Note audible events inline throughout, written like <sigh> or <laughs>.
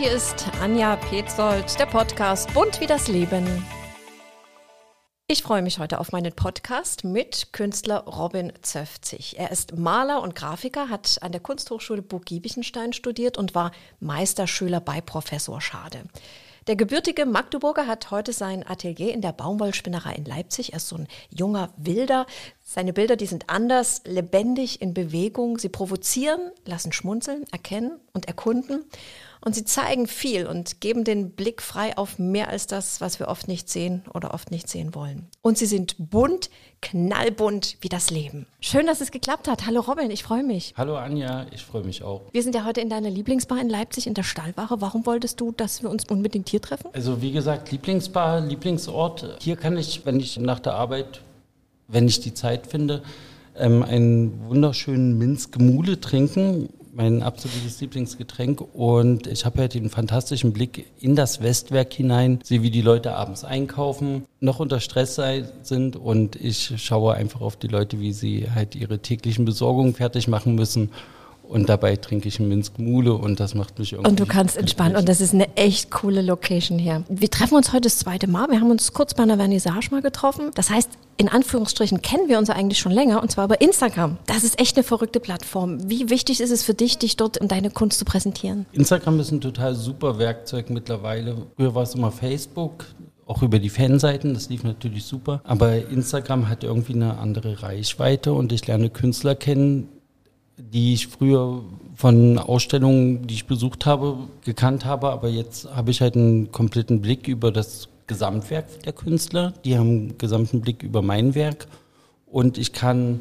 Hier ist Anja Petzold, der Podcast Bunt wie das Leben. Ich freue mich heute auf meinen Podcast mit Künstler Robin Zöfzig. Er ist Maler und Grafiker, hat an der Kunsthochschule Burg Giebichenstein studiert und war Meisterschüler bei Professor Schade. Der gebürtige Magdeburger hat heute sein Atelier in der Baumwollspinnerei in Leipzig. Er ist so ein junger Wilder. Seine Bilder, die sind anders, lebendig, in Bewegung. Sie provozieren, lassen schmunzeln, erkennen und erkunden. Und sie zeigen viel und geben den Blick frei auf mehr als das, was wir oft nicht sehen oder oft nicht sehen wollen. Und sie sind bunt, knallbunt wie das Leben. Schön, dass es geklappt hat. Hallo Robin, ich freue mich. Hallo Anja, ich freue mich auch. Wir sind ja heute in deiner Lieblingsbar in Leipzig in der Stallwache. Warum wolltest du, dass wir uns unbedingt hier treffen? Also wie gesagt, Lieblingsbar, Lieblingsort. Hier kann ich, wenn ich nach der Arbeit, wenn ich die Zeit finde, ähm, einen wunderschönen Minsk Mule trinken mein absolutes Lieblingsgetränk. Und ich habe halt den fantastischen Blick in das Westwerk hinein, sehe, wie die Leute abends einkaufen, noch unter Stress sind. Und ich schaue einfach auf die Leute, wie sie halt ihre täglichen Besorgungen fertig machen müssen und dabei trinke ich Minsk Mule und das macht mich irgendwie. Und du kannst entspannen und das ist eine echt coole Location hier. Wir treffen uns heute das zweite Mal. Wir haben uns kurz bei einer Vernissage mal getroffen. Das heißt, in Anführungsstrichen kennen wir uns eigentlich schon länger und zwar über Instagram. Das ist echt eine verrückte Plattform. Wie wichtig ist es für dich, dich dort und deine Kunst zu präsentieren? Instagram ist ein total super Werkzeug mittlerweile. Früher war es immer Facebook, auch über die Fanseiten, das lief natürlich super. Aber Instagram hat irgendwie eine andere Reichweite und ich lerne Künstler kennen, die ich früher von Ausstellungen, die ich besucht habe, gekannt habe, aber jetzt habe ich halt einen kompletten Blick über das Gesamtwerk der Künstler, die haben einen gesamten Blick über mein Werk. Und ich kann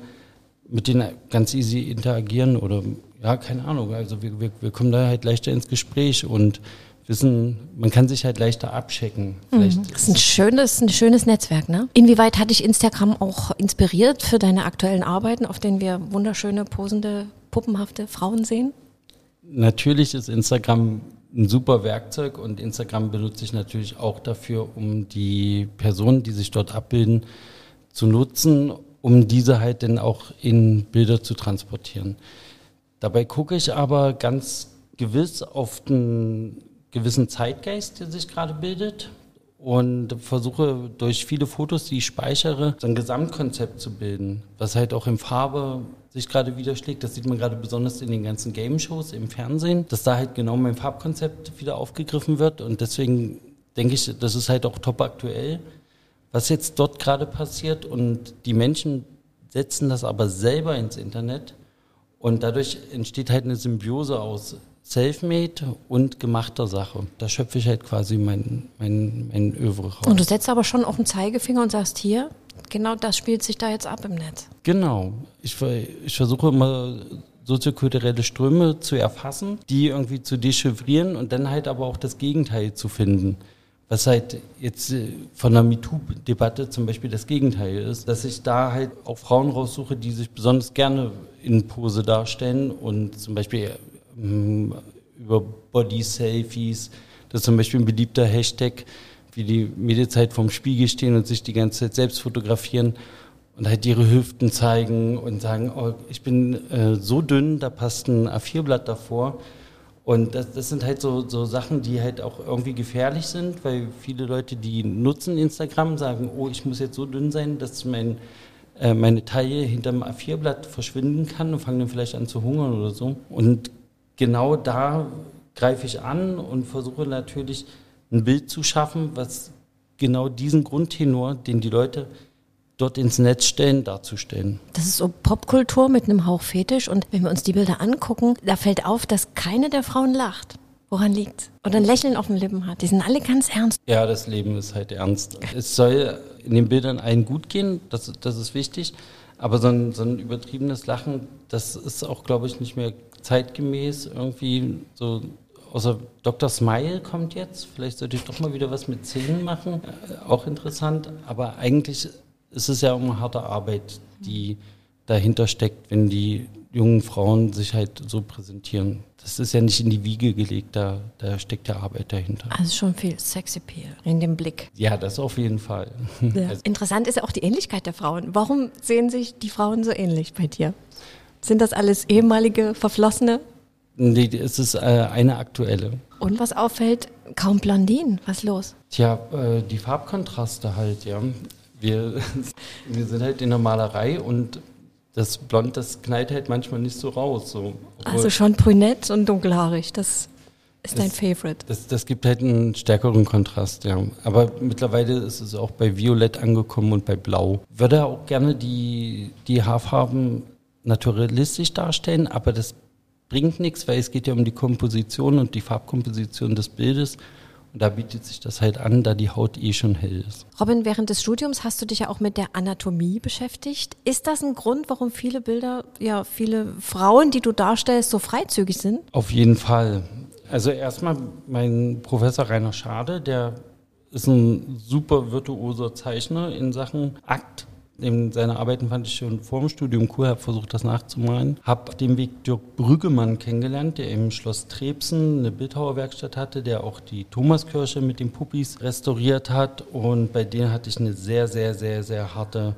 mit denen ganz easy interagieren oder ja, keine Ahnung, also wir, wir, wir kommen da halt leichter ins Gespräch. Und wissen, man kann sich halt leichter abchecken. Mhm. Das ist ein schönes, ein schönes Netzwerk, ne? Inwieweit hat dich Instagram auch inspiriert für deine aktuellen Arbeiten, auf denen wir wunderschöne, posende, puppenhafte Frauen sehen? Natürlich ist Instagram ein super Werkzeug und Instagram benutze ich natürlich auch dafür, um die Personen, die sich dort abbilden, zu nutzen, um diese halt dann auch in Bilder zu transportieren. Dabei gucke ich aber ganz gewiss auf den gewissen Zeitgeist, der sich gerade bildet und versuche durch viele Fotos, die ich speichere, so ein Gesamtkonzept zu bilden, was halt auch in Farbe sich gerade widerschlägt. Das sieht man gerade besonders in den ganzen Game-Shows im Fernsehen, dass da halt genau mein Farbkonzept wieder aufgegriffen wird. Und deswegen denke ich, das ist halt auch top aktuell, was jetzt dort gerade passiert. Und die Menschen setzen das aber selber ins Internet. Und dadurch entsteht halt eine Symbiose aus Selfmade und gemachter Sache. Da schöpfe ich halt quasi mein, mein, mein Övre raus. Und du setzt aber schon auf den Zeigefinger und sagst, hier, genau das spielt sich da jetzt ab im Netz. Genau. Ich, ich versuche immer soziokulturelle Ströme zu erfassen, die irgendwie zu dechiffrieren und dann halt aber auch das Gegenteil zu finden. Was halt jetzt äh, von der MeToo-Debatte zum Beispiel das Gegenteil ist, dass ich da halt auch Frauen raussuche, die sich besonders gerne in Pose darstellen und zum Beispiel über Body-Selfies. Das ist zum Beispiel ein beliebter Hashtag, wie die Medienzeit vorm Spiegel stehen und sich die ganze Zeit selbst fotografieren und halt ihre Hüften zeigen und sagen, oh, ich bin äh, so dünn, da passt ein A4-Blatt davor. Und das, das sind halt so, so Sachen, die halt auch irgendwie gefährlich sind, weil viele Leute, die nutzen Instagram, sagen, oh, ich muss jetzt so dünn sein, dass mein, äh, meine Taille hinterm A4-Blatt verschwinden kann und fangen dann vielleicht an zu hungern oder so. Und genau da greife ich an und versuche natürlich ein Bild zu schaffen, was genau diesen Grundtenor, den die Leute dort ins Netz stellen, darzustellen. Das ist so Popkultur mit einem Hauch Fetisch und wenn wir uns die Bilder angucken, da fällt auf, dass keine der Frauen lacht. Woran liegt? Oder ein Lächeln auf den Lippen hat. Die sind alle ganz ernst. Ja, das Leben ist halt ernst. Es soll in den Bildern allen gut gehen, das, das ist wichtig. Aber so ein, so ein übertriebenes Lachen, das ist auch, glaube ich, nicht mehr zeitgemäß irgendwie so außer Dr. Smile kommt jetzt. Vielleicht sollte ich doch mal wieder was mit Zähnen machen. Äh, auch interessant. Aber eigentlich ist es ja eine harte Arbeit, die dahinter steckt, wenn die jungen Frauen sich halt so präsentieren. Das ist ja nicht in die Wiege gelegt, da, da steckt ja Arbeit dahinter. Also schon viel Sexappeal in dem Blick. Ja, das auf jeden Fall. Ja. <laughs> Also Interessant ist ja auch die Ähnlichkeit der Frauen. Warum sehen sich die Frauen so ähnlich bei dir? Sind das alles ehemalige Verflossene? Nee, es ist äh, eine aktuelle. Und was auffällt, kaum Blondinen. Was ist los? Tja, äh, die Farbkontraste halt, ja. Wir, <laughs> wir sind halt in der Malerei und das Blond, das knallt halt manchmal nicht so raus. So. Also schon brünett und dunkelhaarig, das ist dein Favorite. Das, das gibt halt einen stärkeren Kontrast, ja. Aber mittlerweile ist es auch bei Violett angekommen und bei Blau. Würde auch gerne die, die Haarfarben naturalistisch darstellen, aber das bringt nichts, weil es geht ja um die Komposition und die Farbkomposition des Bildes. Und da bietet sich das halt an, da die Haut eh schon hell ist. Robin, während des Studiums hast du dich ja auch mit der Anatomie beschäftigt. Ist das ein Grund, warum viele Bilder, ja, viele Frauen, die du darstellst, so freizügig sind? Auf jeden Fall. Also erstmal mein Professor Rainer Schade, der ist ein super virtuoser Zeichner in Sachen Akt. In seine Arbeiten fand ich schon vor dem Studium cool, habe versucht, das nachzumalen. Habe auf dem Weg Dirk Brüggemann kennengelernt, der im Schloss Trebsen eine Bildhauerwerkstatt hatte, der auch die Thomaskirche mit den Puppis restauriert hat. Und bei denen hatte ich eine sehr, sehr, sehr, sehr harte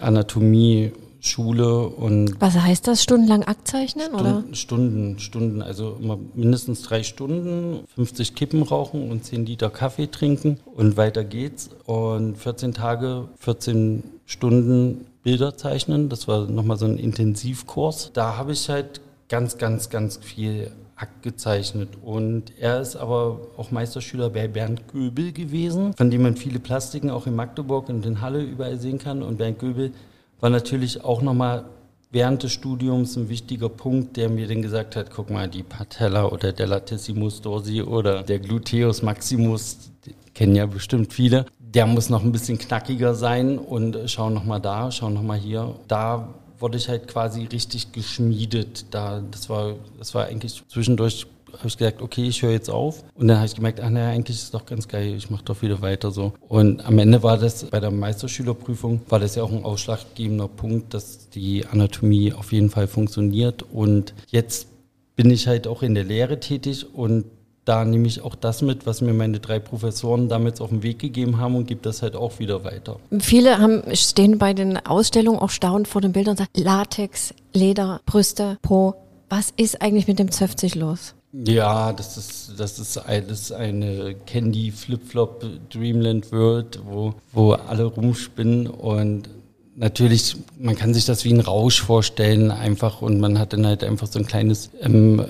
Anatomie Schule und. Was heißt das? Stundenlang Akt zeichnen, Stunden, oder? Stunden, Stunden, also immer mindestens drei Stunden, 50 Kippen rauchen und 10 Liter Kaffee trinken und weiter geht's. Und 14 Tage, 14 Stunden Bilder zeichnen. Das war nochmal so ein Intensivkurs. Da habe ich halt ganz, ganz, ganz viel Akt gezeichnet. Und er ist aber auch Meisterschüler bei Bernd Göbel gewesen, von dem man viele Plastiken auch in Magdeburg und in Halle überall sehen kann. Und Bernd Göbel war natürlich auch nochmal während des Studiums ein wichtiger Punkt, der mir dann gesagt hat, guck mal, die Patella oder der Latissimus dorsi oder der Gluteus maximus, kennen ja bestimmt viele, der muss noch ein bisschen knackiger sein und schau nochmal da, schau nochmal hier. Da wurde ich halt quasi richtig geschmiedet. Da, das war, das war eigentlich zwischendurch habe ich gesagt, okay, ich höre jetzt auf. Und dann habe ich gemerkt, ach naja, eigentlich ist es doch ganz geil, ich mache doch wieder weiter so. Und am Ende war das bei der Meisterschülerprüfung, war das ja auch ein ausschlaggebender Punkt, dass die Anatomie auf jeden Fall funktioniert. Und jetzt bin ich halt auch in der Lehre tätig und da nehme ich auch das mit, was mir meine drei Professoren damals auf den Weg gegeben haben und gebe das halt auch wieder weiter. Viele haben, stehen bei den Ausstellungen auch staunend vor den Bildern und sagen, Latex, Leder, Brüste, Po. Was ist eigentlich mit dem Zöpfzig los? Ja, das ist, das ist alles eine Candy Flip-Flop Dreamland World, wo, wo alle rumspinnen und natürlich, man kann sich das wie ein Rausch vorstellen einfach und man hat dann halt einfach so ein kleines ähm,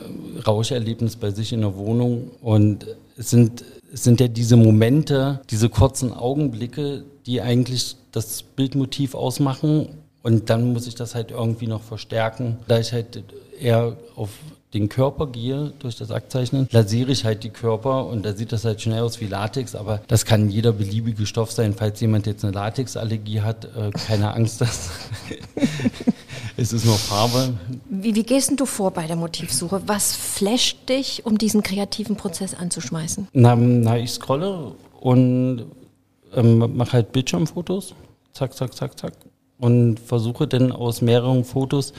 Rauscherlebnis bei sich in der Wohnung und es sind, es sind ja diese Momente, diese kurzen Augenblicke, die eigentlich das Bildmotiv ausmachen und dann muss ich das halt irgendwie noch verstärken, da ich halt eher auf den Körper gehe durch das Aktzeichnen, lasiere ich halt die Körper und da sieht das halt schnell aus wie Latex, aber das kann jeder beliebige Stoff sein. Falls jemand jetzt eine Latexallergie hat, äh, keine Angst, dass <laughs> es ist nur Farbe. Wie, wie gehst du vor bei der Motivsuche? Was flasht dich, um diesen kreativen Prozess anzuschmeißen? Na, na ich scrolle und ähm, mache halt Bildschirmfotos, zack, zack, zack, zack und versuche dann aus mehreren Fotos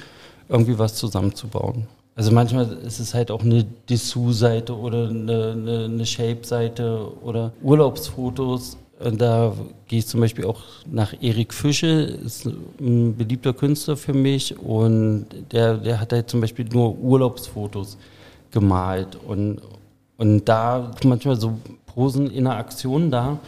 irgendwie was zusammenzubauen. Also manchmal ist es halt auch eine Dessous-Seite oder eine, eine, eine Shape-Seite oder Urlaubsfotos. Da gehe ich zum Beispiel auch nach Erik Fische, ist ein beliebter Künstler für mich. Und der, der hat halt zum Beispiel nur Urlaubsfotos gemalt. Und, und da manchmal so Posen in der Aktion da,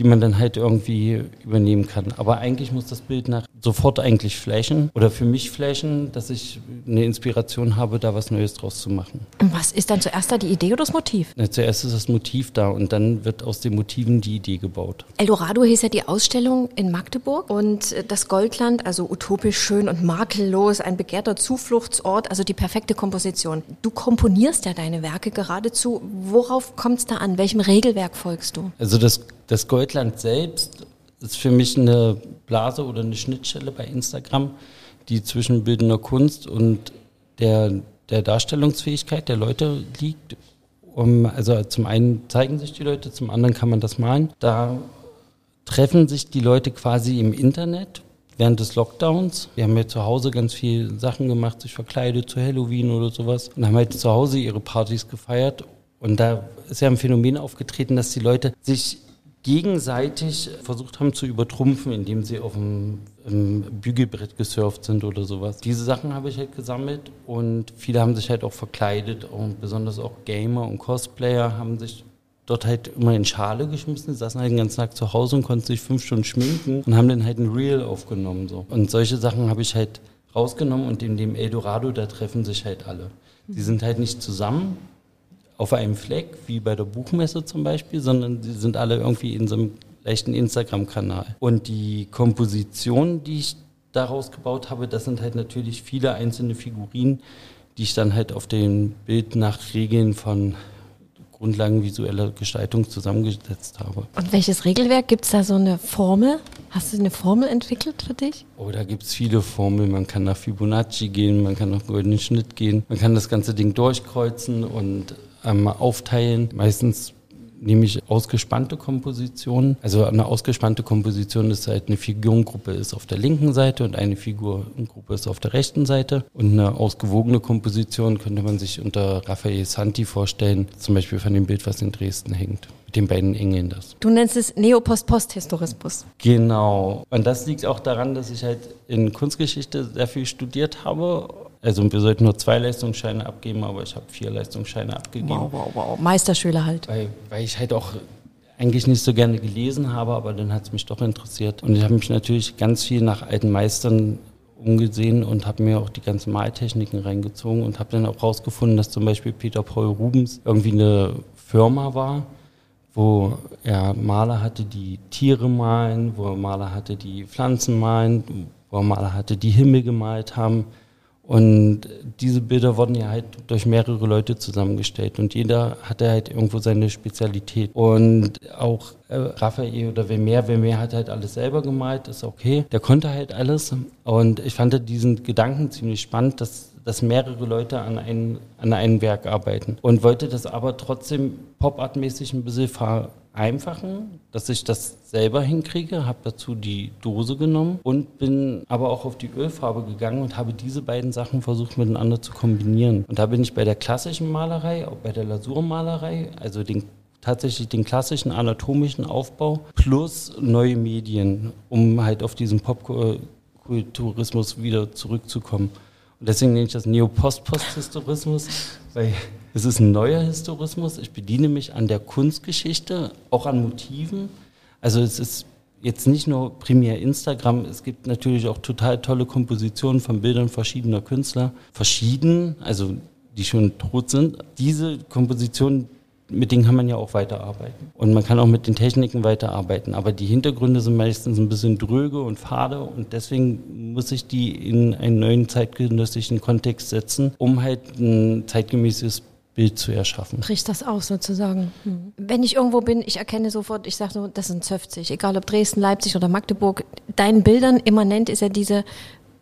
die man dann halt irgendwie übernehmen kann. Aber eigentlich muss das Bild nach sofort eigentlich flashen oder für mich flashen, dass ich eine Inspiration habe, da was Neues draus zu machen. Und was ist dann zuerst da die Idee oder das Motiv? Na, zuerst ist das Motiv da und dann wird aus den Motiven die Idee gebaut. Eldorado hieß ja die Ausstellung in Magdeburg und das Goldland, also utopisch schön und makellos, ein begehrter Zufluchtsort, also die perfekte Komposition. Du komponierst ja deine Werke geradezu. Worauf kommt es da an? Welchem Regelwerk folgst du? Also das das Goldland selbst ist für mich eine Blase oder eine Schnittstelle bei Instagram, die zwischen bildender Kunst und der, der Darstellungsfähigkeit der Leute liegt. Um, also zum einen zeigen sich die Leute, zum anderen kann man das malen. Da treffen sich die Leute quasi im Internet während des Lockdowns. Wir haben ja zu Hause ganz viele Sachen gemacht, sich verkleidet zu Halloween oder sowas und haben halt zu Hause ihre Partys gefeiert. Und da ist ja ein Phänomen aufgetreten, dass die Leute sich gegenseitig versucht haben zu übertrumpfen, indem sie auf dem, Bügelbrett gesurft sind oder sowas. Diese Sachen habe ich halt gesammelt und viele haben sich halt auch verkleidet und besonders auch Gamer und Cosplayer haben sich dort halt immer in Schale geschmissen, saßen halt den ganzen Tag zu Hause und konnten sich fünf Stunden schminken und haben dann halt ein Reel aufgenommen. So. Und solche Sachen habe ich halt rausgenommen und in dem Eldorado, da treffen sich halt alle. Die sind halt nicht zusammen auf einem Fleck, wie bei der Buchmesse zum Beispiel, sondern die sind alle irgendwie in so einem leichten Instagram-Kanal. Und die Komposition, die ich daraus gebaut habe, das sind halt natürlich viele einzelne Figurinen, die ich dann halt auf dem Bild nach Regeln von Grundlagen visueller Gestaltung zusammengesetzt habe. Und welches Regelwerk? Gibt es da so eine Formel? Hast du eine Formel entwickelt für dich? Oh, da gibt es viele Formeln. Man kann nach Fibonacci gehen, man kann nach goldenen Schnitt gehen, man kann das ganze Ding durchkreuzen und ähm, aufteilen. Meistens nehme ich ausgespannte Kompositionen. Also eine ausgespannte Komposition ist halt eine Figurengruppe ist auf der linken Seite und eine Figurengruppe ist auf der rechten Seite. Und eine ausgewogene Komposition könnte man sich unter Raphael Santi vorstellen, zum Beispiel von dem Bild, was in Dresden hängt. Mit den beiden Engeln das. Du nennst es Neopost-Post-Historismus. Genau. Und das liegt auch daran, dass ich halt in Kunstgeschichte sehr viel studiert habe also wir sollten nur zwei Leistungsscheine abgeben, aber ich habe vier Leistungsscheine abgegeben. Wow, wow, wow. Meisterschüler halt. Weil, weil ich halt auch eigentlich nicht so gerne gelesen habe, aber dann hat es mich doch interessiert. Und ich habe mich natürlich ganz viel nach alten Meistern umgesehen und habe mir auch die ganzen Maltechniken reingezogen und habe dann auch rausgefunden, dass zum Beispiel Peter Paul Rubens irgendwie eine Firma war, wo er Maler hatte, die Tiere malen, wo er Maler hatte, die Pflanzen malen, wo er Maler hatte, die Himmel gemalt haben. Und diese Bilder wurden ja halt durch mehrere Leute zusammengestellt und jeder hatte halt irgendwo seine Spezialität. Und auch äh, Raphael oder Vermeer, Vermeer hat halt alles selber gemalt, ist okay. Der konnte halt alles. Und ich fand diesen Gedanken ziemlich spannend, dass, dass mehrere Leute an, ein, an einem Werk arbeiten. Und wollte das aber trotzdem pop-art-mäßig ein bisschen ver vereinfachen, dass ich das selber hinkriege, habe dazu die Dose genommen und bin aber auch auf die Ölfarbe gegangen und habe diese beiden Sachen versucht miteinander zu kombinieren. Und da bin ich bei der klassischen Malerei, auch bei der Lasurmalerei, also den tatsächlich den klassischen anatomischen Aufbau plus neue Medien, um halt auf diesen Popkulturismus wieder zurückzukommen. Und deswegen nenne ich das Neopost-Post-Historismus, weil es ist ein neuer Historismus. Ich bediene mich an der Kunstgeschichte, auch an Motiven. Also es ist jetzt nicht nur primär Instagram, es gibt natürlich auch total tolle Kompositionen von Bildern verschiedener Künstler. Verschieden, also die schon tot sind. Diese Kompositionen mit denen kann man ja auch weiterarbeiten. Und man kann auch mit den Techniken weiterarbeiten. Aber die Hintergründe sind meistens ein bisschen dröge und fade und deswegen muss ich die in einen neuen zeitgenössischen Kontext setzen, um halt ein zeitgemäßes Bild zu erschaffen. Bricht das aus sozusagen. Hm. Wenn ich irgendwo bin, ich erkenne sofort, ich sage so, das sind 50, egal ob Dresden, Leipzig oder Magdeburg. Deinen Bildern immanent ist ja diese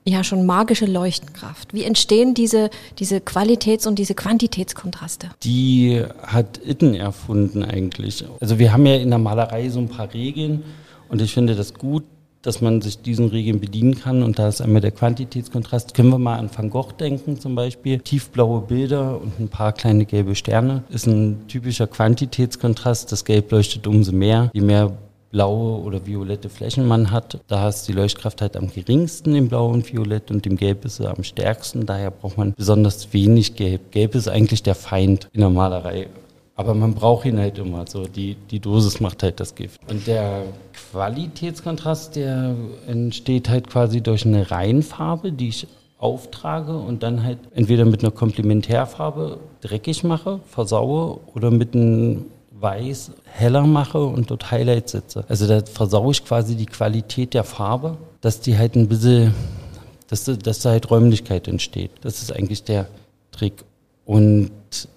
ja schon magische Leuchtenkraft. Wie entstehen diese, diese Qualitäts- und diese Quantitätskontraste? Die hat Itten erfunden eigentlich. Also wir haben ja in der Malerei so ein paar Regeln und ich finde das gut, dass man sich diesen Regeln bedienen kann. Und da ist einmal der Quantitätskontrast. Können wir mal an Van Gogh denken zum Beispiel. Tiefblaue Bilder und ein paar kleine gelbe Sterne ist ein typischer Quantitätskontrast. Das Gelb leuchtet umso mehr. Je mehr blaue oder violette Flächen man hat, da ist die Leuchtkraft halt am geringsten im Blau und Violett und im Gelb ist sie am stärksten. Daher braucht man besonders wenig Gelb. Gelb ist eigentlich der Feind in der Malerei. Aber man braucht ihn halt immer. So die, die Dosis macht halt das Gift. Und der Qualitätskontrast, der entsteht halt quasi durch eine Reihenfarbe, die ich auftrage und dann halt entweder mit einer Komplementärfarbe dreckig mache, versaue oder mit einem weiß heller mache und dort Highlights setze. Also da versaue ich quasi die Qualität der Farbe, dass die halt ein bisschen, dass, dass da halt Räumlichkeit entsteht. Das ist eigentlich der Trick. Und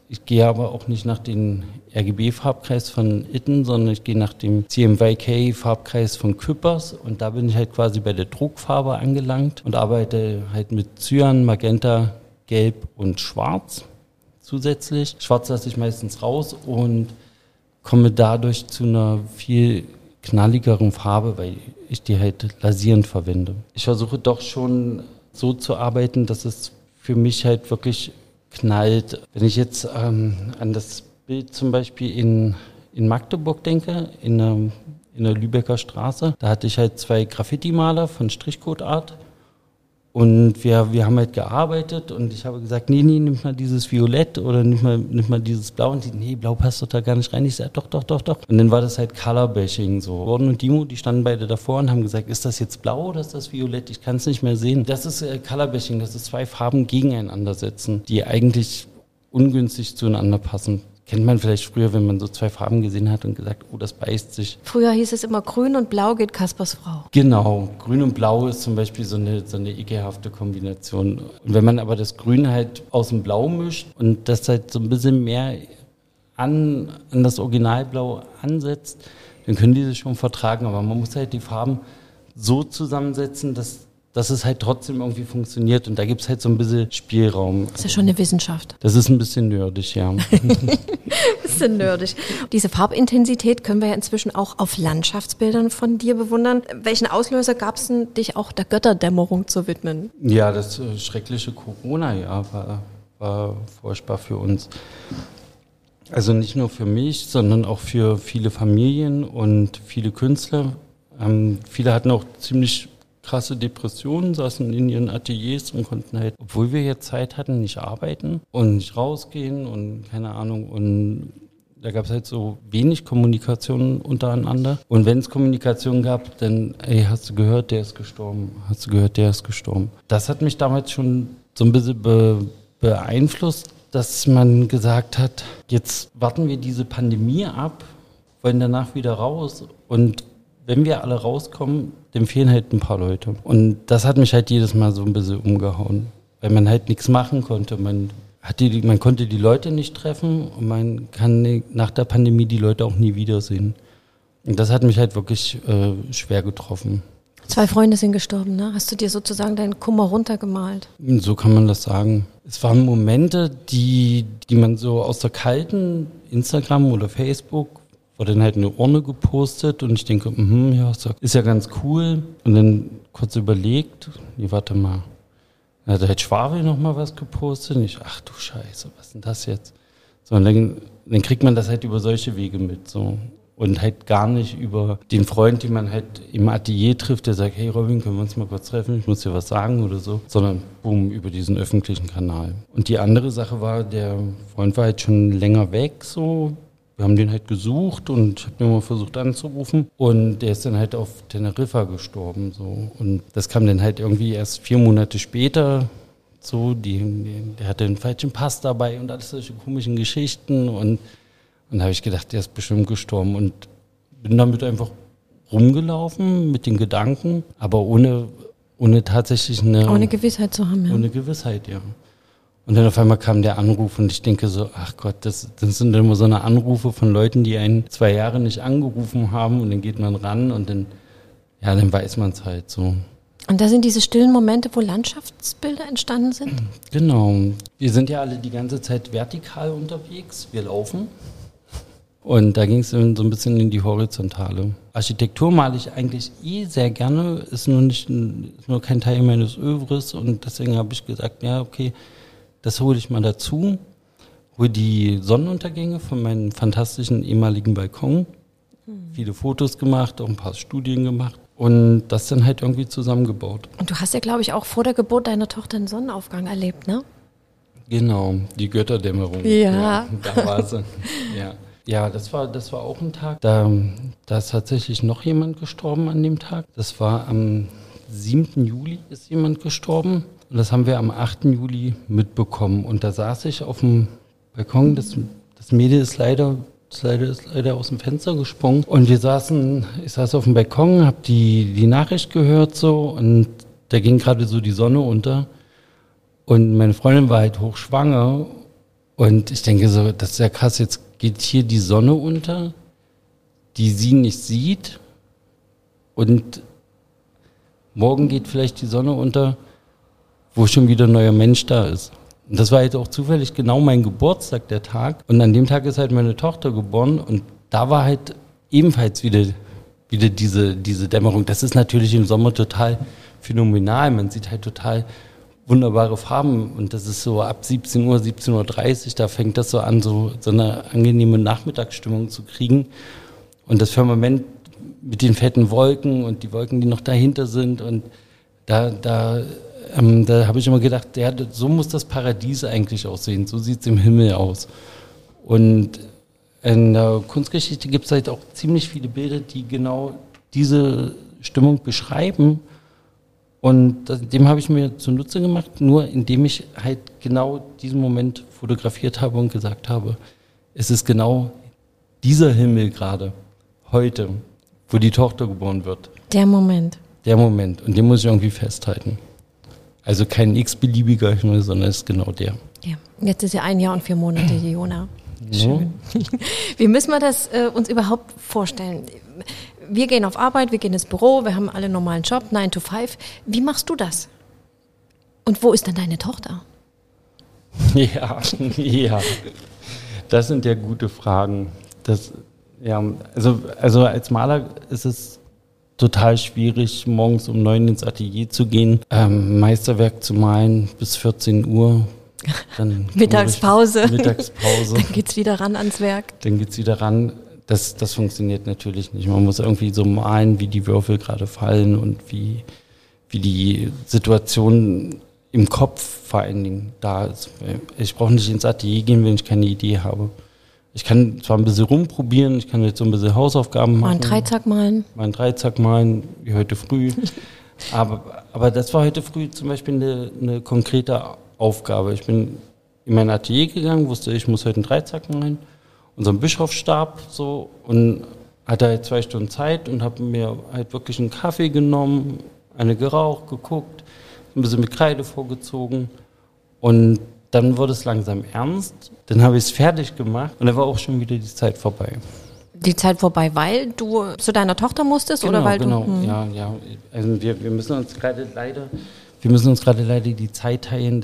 ich gehe aber auch nicht nach dem RGB-Farbkreis von Itten, sondern ich gehe nach dem CMYK-Farbkreis von Küppers und da bin ich halt quasi bei der Druckfarbe angelangt und arbeite halt mit Cyan, Magenta, Gelb und Schwarz zusätzlich. Schwarz lasse ich meistens raus und komme dadurch zu einer viel knalligeren Farbe, weil ich die halt lasierend verwende. Ich versuche doch schon so zu arbeiten, dass es für mich halt wirklich knallt. Wenn ich jetzt ähm, an das Bild zum Beispiel in, in Magdeburg denke, in der, in der Lübecker Straße. Da hatte ich halt zwei Graffiti-Maler von Strichcode Art und wir, wir haben halt gearbeitet und ich habe gesagt, nee, nee, nimm mal dieses Violett oder nimm mal, nimm mal dieses Blau. Und die, nee, Blau passt doch da gar nicht rein. Ich sage, doch, doch, doch, doch. Und dann war das halt Colorbashing so. Gordon und Dimo, die standen beide davor und haben gesagt, ist das jetzt Blau oder ist das Violett? Ich kann es nicht mehr sehen. Das ist äh, Colorbashing, das ist zwei Farben gegeneinander setzen, die eigentlich ungünstig zueinander passen. Kennt man vielleicht früher, wenn man so zwei Farben gesehen hat und gesagt, oh, das beißt sich. Früher hieß es immer grün und blau geht Kaspers Frau. Genau, grün und blau ist zum Beispiel so eine, so eine ekelhafte Kombination. Und wenn man aber das Grün halt aus dem Blau mischt und das halt so ein bisschen mehr an, an das Originalblau ansetzt, dann können die sich schon vertragen. Aber man muss halt die Farben so zusammensetzen, dass dass es halt trotzdem irgendwie funktioniert. Und da gibt es halt so ein bisschen Spielraum. Das ist ja schon eine Wissenschaft. Das ist ein bisschen nerdig, ja. <laughs> bisschen nerdig. Diese Farbintensität können wir ja inzwischen auch auf Landschaftsbildern von dir bewundern. Welchen Auslöser gab es denn, dich auch der Götterdämmerung zu widmen? Ja, das äh, schreckliche Corona-Jahr war, war furchtbar für uns. Also nicht nur für mich, sondern auch für viele Familien und viele Künstler. Ähm, viele hatten auch ziemlich krasse Depressionen, saßen in ihren Ateliers und konnten halt, obwohl wir jetzt Zeit hatten, nicht arbeiten und nicht rausgehen und keine Ahnung und da gab es halt so wenig Kommunikation untereinander. Und wenn es Kommunikation gab, dann, ey, hast du gehört, der ist gestorben, hast du gehört, der ist gestorben. Das hat mich damals schon so ein bisschen be beeinflusst, dass man gesagt hat, jetzt warten wir diese Pandemie ab, wollen danach wieder raus und wenn wir alle rauskommen, dann fehlen halt ein paar Leute. Und das hat mich halt jedes Mal so ein bisschen umgehauen, weil man halt nichts machen konnte. Man, hat die, man konnte die Leute nicht treffen und man kann nach der Pandemie die Leute auch nie wiedersehen. Und das hat mich halt wirklich äh, schwer getroffen. Zwei Freunde sind gestorben, ne? Hast du dir sozusagen deinen Kummer runtergemalt? So kann man das sagen. Es waren Momente, die, die man so aus der kalten Instagram oder Facebook wurde dann halt eine Urne gepostet und ich denke, mh, ja, ist ja ganz cool. Und dann kurz überlegt, nee, warte mal. Dann hat halt Schwabel noch mal was gepostet und ich, ach du Scheiße, was ist denn das jetzt? So, und dann, dann kriegt man das halt über solche Wege mit, so. Und halt gar nicht über den Freund, den man halt im Atelier trifft, der sagt, hey Robin, können wir uns mal kurz treffen, ich muss dir was sagen oder so, sondern boom, über diesen öffentlichen Kanal. Und die andere Sache war, der Freund war halt schon länger weg, so, wir haben den halt gesucht und ich habe den mal versucht anzurufen. Und der ist dann halt auf Teneriffa gestorben so. Und das kam dann halt irgendwie erst vier Monate später so die, die der hatte einen falschen Pass dabei und alles solche komischen Geschichten. Und und da habe ich gedacht, der ist bestimmt gestorben. Und bin damit einfach rumgelaufen mit den Gedanken, aber ohne ohne tatsächlich eine ohne Gewissheit zu haben, ja. Ohne Gewissheit, ja. Und dann auf einmal kam der Anruf und ich denke so, ach Gott, das, das sind immer so eine Anrufe von Leuten, die einen zwei Jahre nicht angerufen haben und dann geht man ran und dann, ja, dann weiß man es halt so. Und da sind diese stillen Momente, wo Landschaftsbilder entstanden sind? Genau. Wir sind ja alle die ganze Zeit vertikal unterwegs. Wir laufen. Und da ging es so ein bisschen in die Horizontale. Architektur male ich eigentlich eh sehr gerne, ist nur nicht, ist nur kein Teil meines Övres und deswegen habe ich gesagt, ja, okay, das hole ich mal dazu. Hole die Sonnenuntergänge von meinem fantastischen ehemaligen Balkon. Mhm. Viele Fotos gemacht, auch ein paar Studien gemacht. Und das dann halt irgendwie zusammengebaut. Und du hast ja, glaube ich, auch vor der Geburt deiner Tochter einen Sonnenaufgang erlebt, ne? Genau, die Götterdämmerung. Ja. ja da war sie. <laughs> ja. Ja, das war, das war auch ein Tag. Da, da ist tatsächlich noch jemand gestorben an dem Tag. Das war am 7. Juli ist jemand gestorben. Und das haben wir am 8. Juli mitbekommen. Und da saß ich auf dem Balkon. Das, das Mädel ist leider, ist leider, ist leider aus dem Fenster gesprungen. Und wir saßen, ich saß auf dem Balkon, habe die, die Nachricht gehört so. Und da ging gerade so die Sonne unter. Und meine Freundin war halt hochschwanger. Und ich denke so, das ist ja krass, jetzt geht hier die Sonne unter, die sie nicht sieht. Und morgen geht vielleicht die Sonne unter wo schon wieder ein neuer Mensch da ist. Und das war jetzt auch zufällig genau mein Geburtstag, der Tag. Und an dem Tag ist halt meine Tochter geboren und da war halt ebenfalls wieder, wieder diese, diese Dämmerung. Das ist natürlich im Sommer total phänomenal. Man sieht halt total wunderbare Farben und das ist so ab 17 Uhr, 17.30 Uhr, da fängt das so an, so, so eine angenehme Nachmittagsstimmung zu kriegen. Und das Firmament mit den fetten Wolken und die Wolken, die noch dahinter sind und da, da, ähm, da habe ich immer gedacht, ja, so muss das Paradies eigentlich aussehen, so sieht es im Himmel aus. Und in der Kunstgeschichte gibt es halt auch ziemlich viele Bilder, die genau diese Stimmung beschreiben. Und das, dem habe ich mir zunutze gemacht, nur indem ich halt genau diesen Moment fotografiert habe und gesagt habe, es ist genau dieser Himmel gerade, heute, wo die Tochter geboren wird. Der Moment. Der Moment. Und den muss ich irgendwie festhalten. Also kein x-beliebiger Himmel, sondern es ist genau der. Ja, jetzt ist ja ein Jahr und vier Monate, <clears throat> Jona. Schön. <laughs> Wie müssen wir das äh, uns überhaupt vorstellen? Wir gehen auf Arbeit, wir gehen ins Büro, wir haben alle einen normalen Job, 9 to 5. Wie machst du das? Und wo ist dann deine Tochter? <laughs> Ja, ja. Das sind ja gute Fragen. Das, ja, also, also als Maler ist es total schwierig, morgens um neun ins Atelier zu gehen, ähm, Meisterwerk zu malen bis 14 Uhr, dann <laughs> Mittagspause. Mittagspause. <laughs> dann geht's wieder ran ans Werk. Dann geht's wieder ran. Das, das funktioniert natürlich nicht. Man muss irgendwie so malen, wie die Würfel gerade fallen und wie, wie die Situation im Kopf vor allen Dingen da ist. Ich brauche nicht ins Atelier gehen, wenn ich keine Idee habe. Ich kann zwar ein bisschen rumprobieren, ich kann jetzt so ein bisschen Hausaufgaben machen. Mal einen Dreizack malen. Mal einen Dreizack malen, wie heute früh. <laughs> aber, aber das war heute früh zum Beispiel eine, eine konkrete Aufgabe. Ich bin in mein Atelier gegangen, wusste, ich muss heute einen Dreizack malen, unseren Bischofsstab so und hatte halt zwei Stunden Zeit und habe mir halt wirklich einen Kaffee genommen, eine geraucht, geguckt, ein bisschen mit Kreide vorgezogen und dann wurde es langsam ernst. Dann habe ich es fertig gemacht und dann war auch schon wieder die Zeit vorbei. Die Zeit vorbei, weil du zu deiner Tochter musstest genau, oder weil genau. du? Genau, ja, ja. Also wir, wir müssen uns gerade leider wir müssen uns gerade leider die Zeit teilen.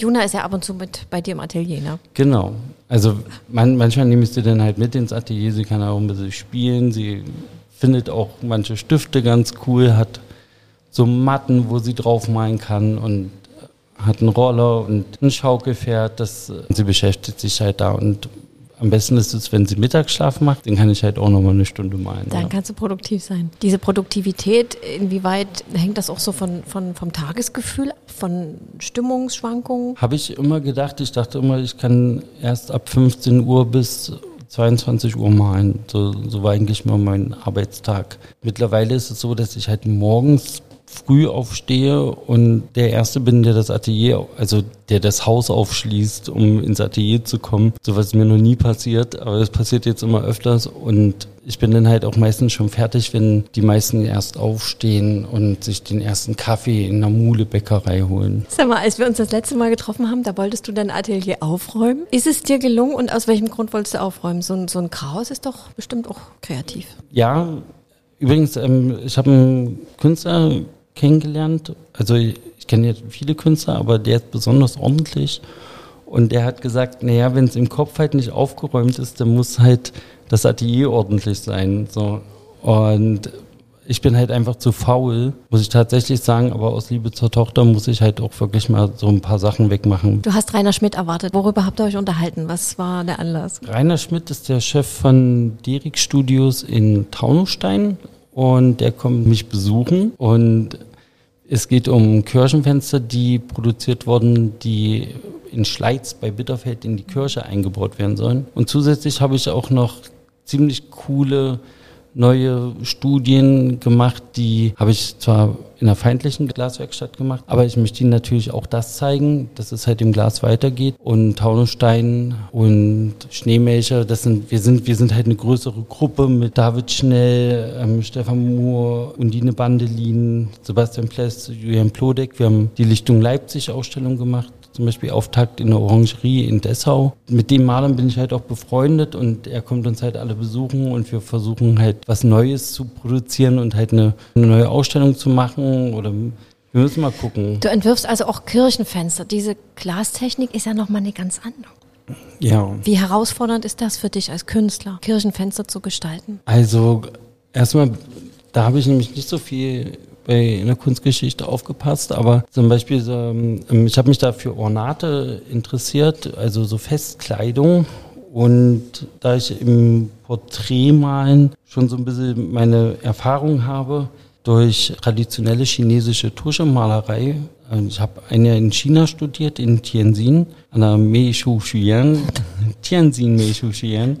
Juna ist ja ab und zu mit bei dir im Atelier, ne? Genau. Also man, manchmal nehme ich sie dann halt mit ins Atelier. Sie kann auch ein bisschen spielen. Sie findet auch manche Stifte ganz cool, hat so Matten, wo sie draufmalen kann und hat einen Roller und ein Schaukelpferd. Das, sie beschäftigt sich halt da und am besten ist es, wenn sie Mittagsschlaf macht, dann kann ich halt auch nochmal eine Stunde malen. Dann ja. kannst du produktiv sein. Diese Produktivität, inwieweit hängt das auch so von, von, vom Tagesgefühl ab, von Stimmungsschwankungen? Habe ich immer gedacht. Ich dachte immer, ich kann erst ab 15 Uhr bis 22 Uhr malen. So, so war eigentlich mal mein Arbeitstag. Mittlerweile ist es so, dass ich halt morgens früh aufstehe und der Erste bin, der das Atelier, also der das Haus aufschließt, um ins Atelier zu kommen. Sowas ist mir noch nie passiert, aber das passiert jetzt immer öfters und ich bin dann halt auch meistens schon fertig, wenn die meisten erst aufstehen und sich den ersten Kaffee in der Mulebäckerei holen. Sag mal, als wir uns das letzte Mal getroffen haben, da wolltest du dein Atelier aufräumen. Ist es dir gelungen und aus welchem Grund wolltest du aufräumen? So ein, so ein Chaos ist doch bestimmt auch kreativ. Ja, übrigens, ähm, ich habe einen Künstler kennengelernt. Also ich, ich kenne jetzt viele Künstler, aber der ist besonders ordentlich. Und der hat gesagt, naja, wenn es im Kopf halt nicht aufgeräumt ist, dann muss halt das Atelier ordentlich sein. So. Und ich bin halt einfach zu faul, muss ich tatsächlich sagen, aber aus Liebe zur Tochter muss ich halt auch wirklich mal so ein paar Sachen wegmachen. Du hast Rainer Schmidt erwartet. Worüber habt ihr euch unterhalten? Was war der Anlass? Rainer Schmidt ist der Chef von Derik Studios in Taunusstein und der kommt mich besuchen und es geht um Kirchenfenster, die produziert wurden, die in Schleiz bei Bitterfeld in die Kirche eingebaut werden sollen. Und zusätzlich habe ich auch noch ziemlich coole neue Studien gemacht, die habe ich zwar in der feindlichen Glaswerkstatt gemacht, aber ich möchte Ihnen natürlich auch das zeigen, dass es halt im Glas weitergeht. Und Taunusstein und Schneemächer, das sind, wir sind, wir sind halt eine größere Gruppe mit David Schnell, ähm, Stefan Moore, Undine Bandelin, Sebastian Pless, Julian Plodek. Wir haben die Lichtung Leipzig Ausstellung gemacht zum Beispiel Auftakt in der Orangerie in Dessau. Mit dem Malern bin ich halt auch befreundet und er kommt uns halt alle besuchen und wir versuchen halt was Neues zu produzieren und halt eine, eine neue Ausstellung zu machen oder wir müssen mal gucken. Du entwirfst also auch Kirchenfenster. Diese Glastechnik ist ja nochmal eine ganz andere. Ja. Wie herausfordernd ist das für dich als Künstler, Kirchenfenster zu gestalten? Also erstmal, da habe ich nämlich nicht so viel bei in der Kunstgeschichte aufgepasst, aber zum Beispiel, ähm, ich habe mich da für Ornate interessiert, also so Festkleidung. Und da ich im Porträtmalen schon so ein bisschen meine Erfahrung habe, durch traditionelle chinesische Tuschemalerei. Also ich habe ein Jahr in China studiert, in Tianjin, an der Meishu Xuan, <laughs> Tianjin Meishu Xuan.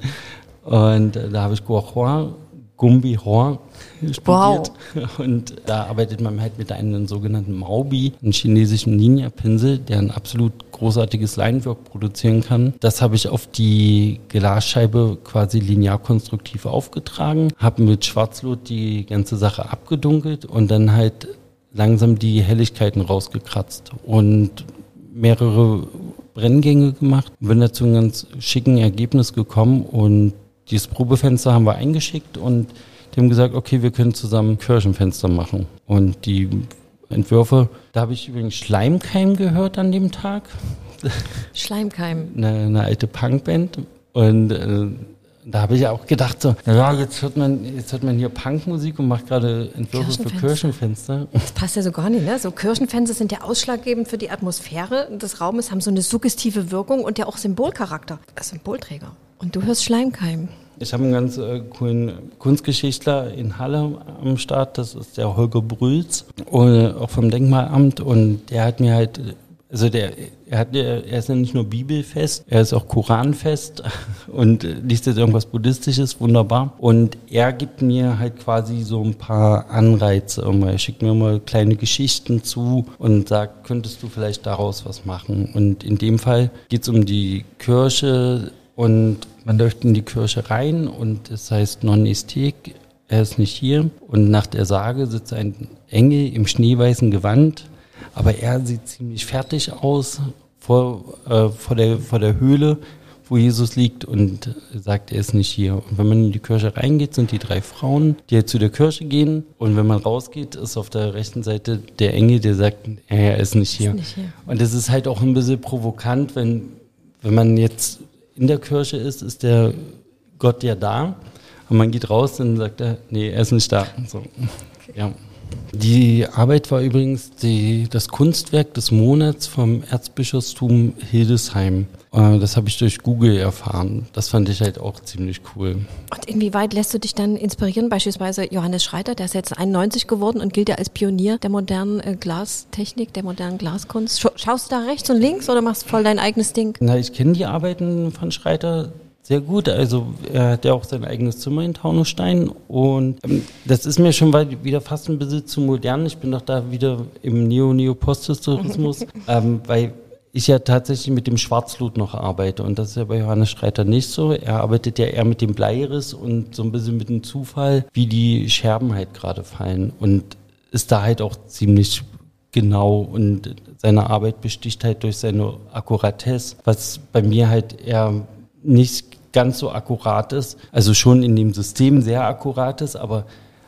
Und da habe ich Guohua, Gumbi Hoa studiert. Wow. <laughs> Und da arbeitet man halt mit einem sogenannten Maubi, einem chinesischen Ninja-Pinsel, der ein absolut großartiges Leinenwerk produzieren kann. Das habe ich auf die Glasscheibe quasi linear konstruktiv aufgetragen, habe mit Schwarzlot die ganze Sache abgedunkelt und dann halt langsam die Helligkeiten rausgekratzt und mehrere Brenngänge gemacht. Bin dazu ein ganz schicken Ergebnis gekommen und dieses Probefenster haben wir eingeschickt und die haben gesagt, okay, wir können zusammen Kirchenfenster machen. Und die Entwürfe, da habe ich übrigens Schleimkeim gehört an dem Tag. Schleimkeim. Eine, eine alte Punkband. Und äh, da habe ich auch gedacht, so, ja, jetzt hört man, jetzt hört man hier Punkmusik und macht gerade Entwürfe für Kirchenfenster. Das passt ja so gar nicht, ne? So Kirchenfenster sind ja ausschlaggebend für die Atmosphäre des Raumes, haben so eine suggestive Wirkung und ja auch Symbolcharakter. Symbolträger. Und du hörst Schleimkeim. Ich habe einen ganz äh, coolen Kunstgeschichtler in Halle am Start, das ist der Holger Brüls, und, auch vom Denkmalamt und der hat mir halt, also der, er, hat, er ist ja nicht nur bibelfest, er ist auch Koranfest <laughs> und liest jetzt irgendwas Buddhistisches, wunderbar. Und er gibt mir halt quasi so ein paar Anreize. Er schickt mir mal kleine Geschichten zu und sagt, könntest du vielleicht daraus was machen. Und in dem Fall geht es um die Kirche und man läuft in die Kirche rein und es heißt Non-Estek, er ist nicht hier. Und nach der Sage sitzt ein Engel im schneeweißen Gewand, aber er sieht ziemlich fertig aus vor, äh, vor, der, vor der Höhle, wo Jesus liegt und sagt, er ist nicht hier. Und wenn man in die Kirche reingeht, sind die drei Frauen, die halt zu der Kirche gehen. Und wenn man rausgeht, ist auf der rechten Seite der Engel, der sagt, er ist nicht hier. Ist nicht hier. Und das ist halt auch ein bisschen provokant, wenn, wenn man jetzt in der Kirche ist, ist der Gott ja da. Und man geht raus, dann sagt er, nee, er ist nicht da. So. Ja. Die Arbeit war übrigens die, das Kunstwerk des Monats vom Erzbischofstum Hildesheim. Äh, das habe ich durch Google erfahren. Das fand ich halt auch ziemlich cool. Und inwieweit lässt du dich dann inspirieren? Beispielsweise Johannes Schreiter, der ist jetzt 91 geworden und gilt ja als Pionier der modernen äh, Glastechnik, der modernen Glaskunst. Schaust du da rechts und links oder machst voll dein eigenes Ding? Na, ich kenne die Arbeiten von Schreiter sehr gut. Also er hat ja auch sein eigenes Zimmer in Taunusstein und ähm, das ist mir schon wieder fast ein bisschen zu modern. Ich bin doch da wieder im Neo-Neo-Posthistorismus, <laughs> ähm, weil ich ja tatsächlich mit dem Schwarzlut noch arbeite und das ist ja bei Johannes Streiter nicht so. Er arbeitet ja eher mit dem Bleiris und so ein bisschen mit dem Zufall, wie die Scherben halt gerade fallen. Und ist da halt auch ziemlich genau. Und seine Arbeit besticht halt durch seine Akkuratesse, was bei mir halt eher nicht ganz so akkurat ist, also schon in dem System sehr akkurat ist, aber,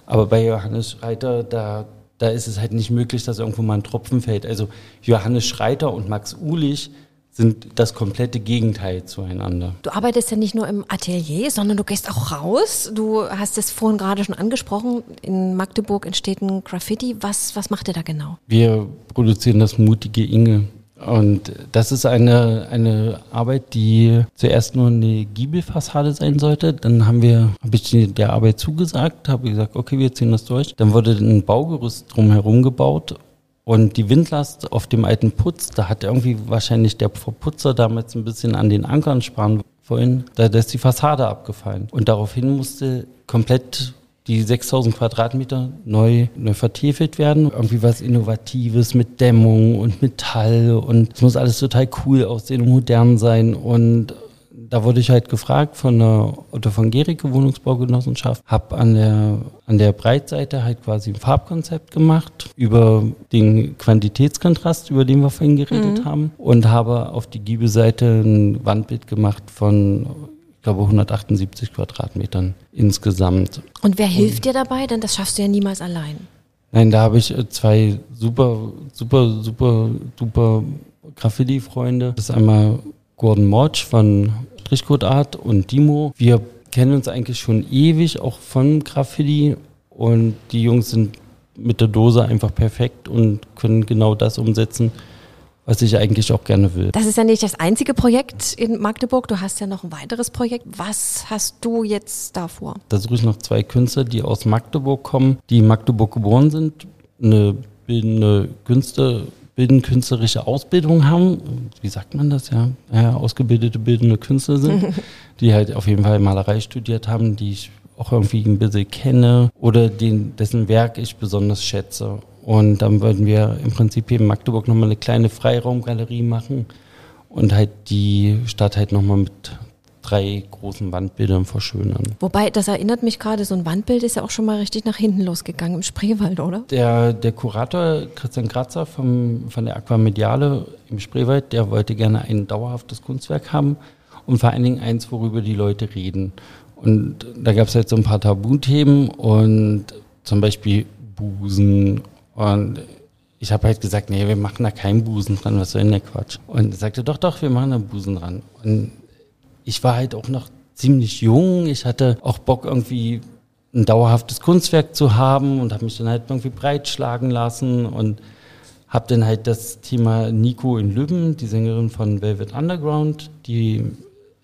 aber bei Johannes Reiter, da, da ist es halt nicht möglich, dass irgendwo mal ein Tropfen fällt. Also Johannes Schreiter und Max Ulich sind das komplette Gegenteil zueinander. Du arbeitest ja nicht nur im Atelier, sondern du gehst auch raus. Du hast es vorhin gerade schon angesprochen. In Magdeburg entsteht ein Graffiti. Was, was macht ihr da genau? Wir produzieren das mutige Inge. Und das ist eine, eine Arbeit, die zuerst nur eine Giebelfassade sein sollte. Dann haben wir, habe ich der Arbeit zugesagt, habe gesagt, okay, wir ziehen das durch. Dann wurde ein Baugerüst drumherum gebaut und die Windlast auf dem alten Putz, da hat irgendwie wahrscheinlich der Verputzer damals ein bisschen an den Ankern sparen wollen. Da ist die Fassade abgefallen. Und daraufhin musste komplett die 6000 Quadratmeter neu, neu vertiefelt werden. Irgendwie was Innovatives mit Dämmung und Metall und es muss alles total cool aussehen und modern sein und da wurde ich halt gefragt von der Otto von Gericke Wohnungsbaugenossenschaft, habe an der, an der Breitseite halt quasi ein Farbkonzept gemacht über den Quantitätskontrast, über den wir vorhin geredet mhm. haben und habe auf die Giebelseite ein Wandbild gemacht von ich glaube 178 Quadratmetern insgesamt. Und wer hilft dir dabei? Denn das schaffst du ja niemals allein. Nein, da habe ich äh, zwei super, super, super, super Graffiti-Freunde. Das ist einmal Gordon Morch von Strichcode Art und Dimo. Wir kennen uns eigentlich schon ewig, auch von Graffiti. Und die Jungs sind mit der Dose einfach perfekt und können genau das umsetzen, was ich eigentlich auch gerne will. Das ist ja nicht das einzige Projekt in Magdeburg. Du hast ja noch ein weiteres Projekt. Was hast du jetzt davor? Da suche ich noch zwei Künstler, die aus Magdeburg kommen, die in Magdeburg geboren sind, eine bildende Künstler, bildende künstlerische Ausbildung haben. Wie sagt man das ja? ja ausgebildete bildende Künstler sind, <laughs> die halt auf jeden Fall Malerei studiert haben, die ich auch irgendwie ein bisschen kenne oder den, dessen Werk ich besonders schätze. Und dann würden wir im Prinzip hier in Magdeburg nochmal eine kleine Freiraumgalerie machen und halt die Stadt halt nochmal mit drei großen Wandbildern verschönern. Wobei, das erinnert mich gerade, so ein Wandbild ist ja auch schon mal richtig nach hinten losgegangen im Spreewald, oder? Der, der Kurator Christian Kratzer vom, von der Aquamediale im Spreewald, der wollte gerne ein dauerhaftes Kunstwerk haben und vor allen Dingen eins, worüber die Leute reden. Und da gab es halt so ein paar Tabuthemen und zum Beispiel Busen und ich habe halt gesagt, nee, wir machen da keinen Busen dran, was soll denn der Quatsch? Und er sagte, doch, doch, wir machen da Busen dran. Und ich war halt auch noch ziemlich jung. Ich hatte auch Bock irgendwie ein dauerhaftes Kunstwerk zu haben und habe mich dann halt irgendwie breitschlagen lassen und habe dann halt das Thema Nico in Lübben, die Sängerin von Velvet Underground, die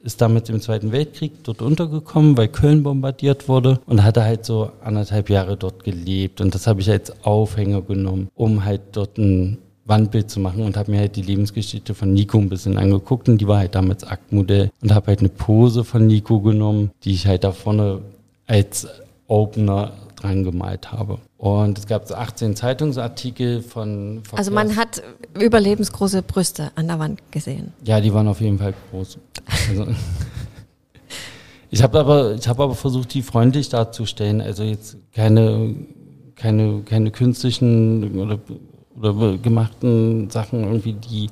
ist damit im Zweiten Weltkrieg dort untergekommen, weil Köln bombardiert wurde. Und hatte halt so anderthalb Jahre dort gelebt. Und das habe ich als Aufhänger genommen, um halt dort ein Wandbild zu machen. Und habe mir halt die Lebensgeschichte von Nico ein bisschen angeguckt. Und die war halt damals Aktmodell. Und habe halt eine Pose von Nico genommen, die ich halt da vorne als Opener dran gemalt habe. Und es gab so 18 Zeitungsartikel von. Verkehrs also man hat überlebensgroße Brüste an der Wand gesehen. Ja, die waren auf jeden Fall groß. Also <laughs> ich habe aber, ich habe aber versucht, die freundlich darzustellen. Also jetzt keine, keine, keine künstlichen oder, oder gemachten Sachen irgendwie, die,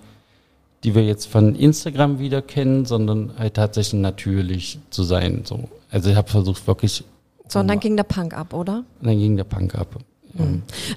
die wir jetzt von Instagram wieder kennen, sondern halt tatsächlich natürlich zu sein. So. Also ich habe versucht, wirklich so, und dann ging der Punk ab, oder? Dann ging der Punk ab.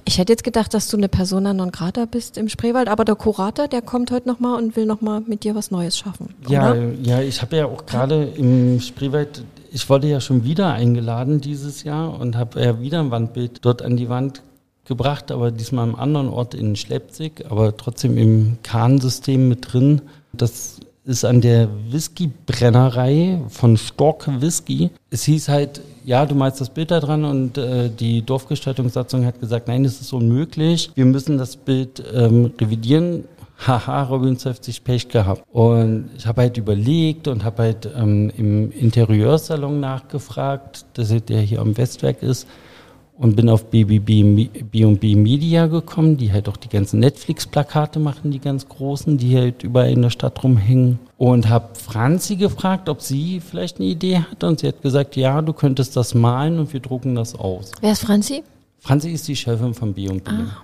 Ich hätte jetzt gedacht, dass du eine Persona non grata bist im Spreewald, aber der Kurator, der kommt heute nochmal und will nochmal mit dir was Neues schaffen. Ja, oder? ja, ich habe ja auch gerade im Spreewald, ich wurde ja schon wieder eingeladen dieses Jahr und habe ja wieder ein Wandbild dort an die Wand gebracht, aber diesmal am anderen Ort in Schleppzig, aber trotzdem im Kahnsystem mit drin. Das ist an der Whiskybrennerei von Stork Whisky. Es hieß halt, ja, du malst das Bild da dran und äh, die Dorfgestaltungssatzung hat gesagt, nein, das ist unmöglich. Wir müssen das Bild ähm, revidieren. Haha, Robin hat sich Pech gehabt. Und ich habe halt überlegt und habe halt ähm, im Interieursalon nachgefragt, dass der hier am Westwerk ist und bin auf B&B Media gekommen, die halt auch die ganzen Netflix-Plakate machen, die ganz großen, die halt überall in der Stadt rumhängen. Und habe Franzi gefragt, ob sie vielleicht eine Idee hat. Und sie hat gesagt, ja, du könntest das malen und wir drucken das aus. Wer ist Franzi? Franzi ist die Chefin von B&B. Ah.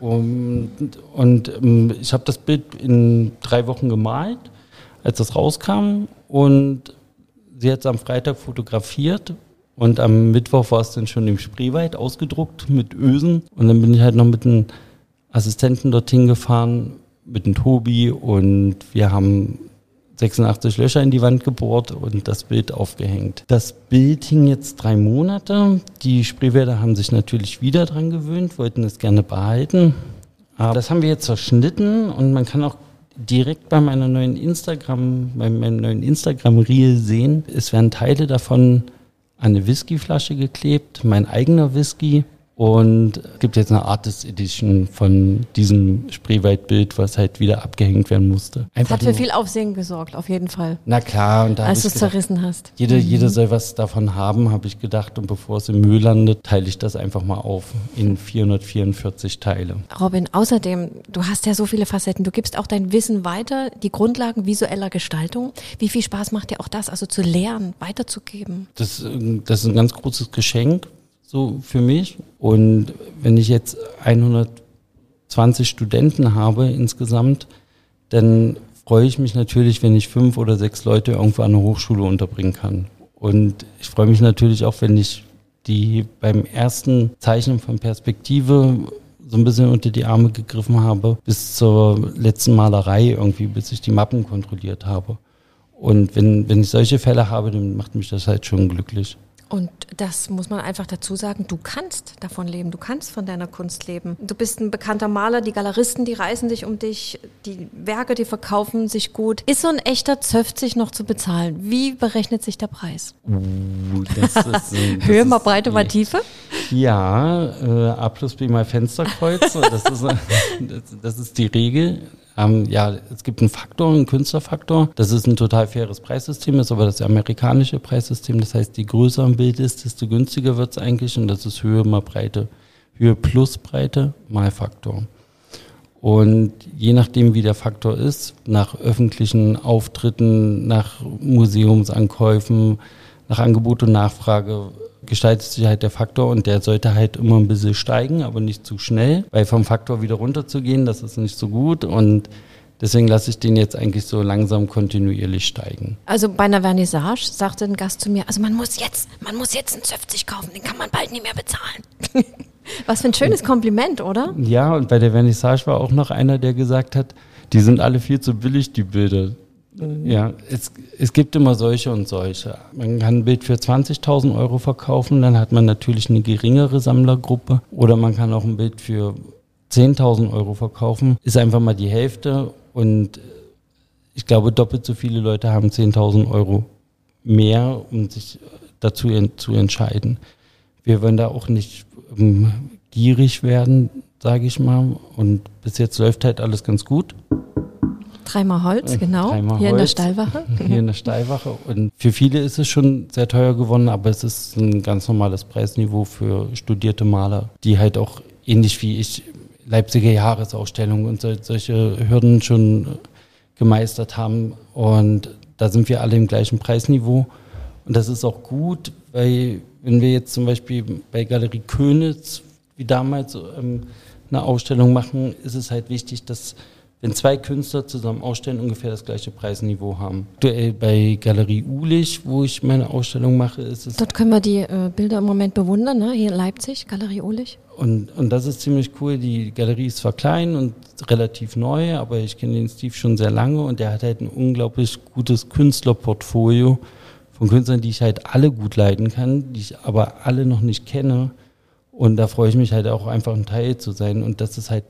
Und, und ähm, ich habe das Bild in drei Wochen gemalt, als das rauskam. Und sie hat es am Freitag fotografiert und am Mittwoch war es dann schon im Spreewald ausgedruckt mit Ösen. Und dann bin ich halt noch mit einem Assistenten dorthin gefahren, mit dem Tobi. Und wir haben 86 Löcher in die Wand gebohrt und das Bild aufgehängt. Das Bild hing jetzt drei Monate. Die Spreewälder haben sich natürlich wieder dran gewöhnt, wollten es gerne behalten. Aber das haben wir jetzt zerschnitten und man kann auch direkt bei meiner neuen Instagram, bei meinem neuen Instagram-Reel sehen. Es werden Teile davon eine Whiskyflasche geklebt, mein eigener Whisky. Und es gibt jetzt eine Artist Edition von diesem Spreewaldbild, was halt wieder abgehängt werden musste. Einfach das hat für viel Aufsehen gesorgt, auf jeden Fall. Na klar. Und da als du es zerrissen hast. Jeder, mhm. jeder soll was davon haben, habe ich gedacht. Und bevor es im Müll landet, teile ich das einfach mal auf in 444 Teile. Robin, außerdem, du hast ja so viele Facetten. Du gibst auch dein Wissen weiter, die Grundlagen visueller Gestaltung. Wie viel Spaß macht dir auch das, also zu lernen, weiterzugeben? Das, das ist ein ganz großes Geschenk so für mich. Und wenn ich jetzt 120 Studenten habe insgesamt, dann freue ich mich natürlich, wenn ich fünf oder sechs Leute irgendwo an der Hochschule unterbringen kann. Und ich freue mich natürlich auch, wenn ich die beim ersten Zeichnen von Perspektive so ein bisschen unter die Arme gegriffen habe, bis zur letzten Malerei irgendwie, bis ich die Mappen kontrolliert habe. Und wenn, wenn ich solche Fälle habe, dann macht mich das halt schon glücklich. Und das muss man einfach dazu sagen, du kannst davon leben, du kannst von deiner Kunst leben. Du bist ein bekannter Maler, die Galeristen, die reißen sich um dich, die Werke, die verkaufen sich gut. Ist so ein echter Zöpfzig noch zu bezahlen? Wie berechnet sich der Preis? Uh, das ist, das <laughs> Höhe mal Breite mal Tiefe? Ja, äh, A plus B mal Fensterkreuz, das, ist, <laughs> das, das ist die Regel. Ähm, ja, es gibt einen Faktor, einen Künstlerfaktor. Das ist ein total faires Preissystem, ist aber das amerikanische Preissystem. Das heißt, je größer ein Bild ist, desto günstiger wird es eigentlich und das ist Höhe mal Breite. Höhe plus Breite mal Faktor. Und je nachdem, wie der Faktor ist, nach öffentlichen Auftritten, nach Museumsankäufen, nach Angebot und Nachfrage, gestaltet sich halt der Faktor und der sollte halt immer ein bisschen steigen, aber nicht zu schnell, weil vom Faktor wieder runter zu gehen, das ist nicht so gut und Deswegen lasse ich den jetzt eigentlich so langsam kontinuierlich steigen. Also bei einer Vernissage sagte ein Gast zu mir, also man muss jetzt, man muss jetzt einen 50 kaufen, den kann man bald nicht mehr bezahlen. <laughs> Was für ein schönes Kompliment, oder? Ja, und bei der Vernissage war auch noch einer, der gesagt hat, die sind alle viel zu billig, die Bilder. Ja, es, es gibt immer solche und solche. Man kann ein Bild für 20.000 Euro verkaufen, dann hat man natürlich eine geringere Sammlergruppe. Oder man kann auch ein Bild für 10.000 Euro verkaufen, ist einfach mal die Hälfte. Und ich glaube, doppelt so viele Leute haben 10.000 Euro mehr, um sich dazu zu entscheiden. Wir wollen da auch nicht um, gierig werden, sage ich mal. Und bis jetzt läuft halt alles ganz gut. Dreimal Holz, äh, genau. Dreimal hier in der Stallwache. <laughs> Hier in der Stallwache. Und für viele ist es schon sehr teuer geworden, aber es ist ein ganz normales Preisniveau für studierte Maler, die halt auch ähnlich wie ich Leipziger Jahresausstellung und so, solche Hürden schon gemeistert haben. Und da sind wir alle im gleichen Preisniveau. Und das ist auch gut, weil wenn wir jetzt zum Beispiel bei Galerie Könitz wie damals ähm, eine Ausstellung machen, ist es halt wichtig, dass wenn zwei Künstler zusammen ausstellen, ungefähr das gleiche Preisniveau haben. Aktuell bei Galerie Ulich, wo ich meine Ausstellung mache, ist es. Dort können wir die äh, Bilder im Moment bewundern, ne? hier in Leipzig, Galerie Ulich. Und, und das ist ziemlich cool. Die Galerie ist zwar klein und relativ neu, aber ich kenne den Steve schon sehr lange und der hat halt ein unglaublich gutes Künstlerportfolio von Künstlern, die ich halt alle gut leiten kann, die ich aber alle noch nicht kenne. Und da freue ich mich halt auch einfach ein Teil zu sein. Und das ist halt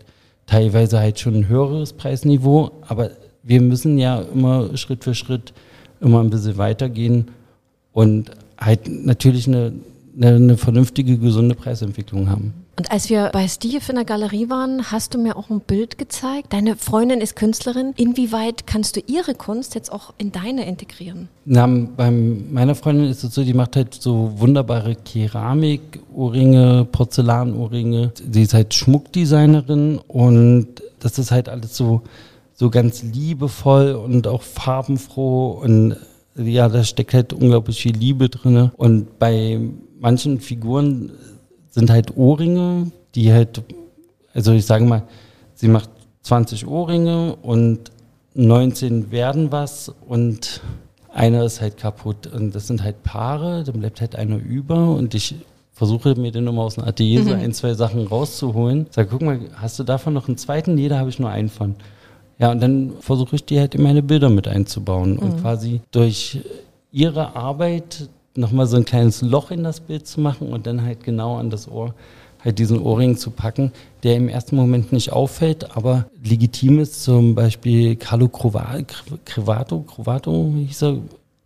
teilweise halt schon ein höheres Preisniveau, aber wir müssen ja immer Schritt für Schritt immer ein bisschen weitergehen und halt natürlich eine, eine, eine vernünftige, gesunde Preisentwicklung haben. Und als wir bei Steve in der Galerie waren, hast du mir auch ein Bild gezeigt. Deine Freundin ist Künstlerin. Inwieweit kannst du ihre Kunst jetzt auch in deine integrieren? Na, bei meiner Freundin ist es so, die macht halt so wunderbare Keramik-Ohrringe, Porzellan-Ohrringe. Sie ist halt Schmuckdesignerin und das ist halt alles so, so ganz liebevoll und auch farbenfroh und ja, da steckt halt unglaublich viel Liebe drin. Und bei manchen Figuren sind halt Ohrringe, die halt, also ich sage mal, sie macht 20 Ohrringe und 19 werden was und einer ist halt kaputt. Und das sind halt Paare, dann bleibt halt einer über und ich versuche mir dann immer aus dem Atelier mhm. so ein, zwei Sachen rauszuholen. Sag, guck mal, hast du davon noch einen zweiten? Nee, da habe ich nur einen von. Ja, und dann versuche ich die halt in meine Bilder mit einzubauen mhm. und quasi durch ihre Arbeit nochmal so ein kleines Loch in das Bild zu machen und dann halt genau an das Ohr halt diesen Ohrring zu packen, der im ersten Moment nicht auffällt, aber legitim ist, zum Beispiel Carlo Crovato, Crovato hieß er.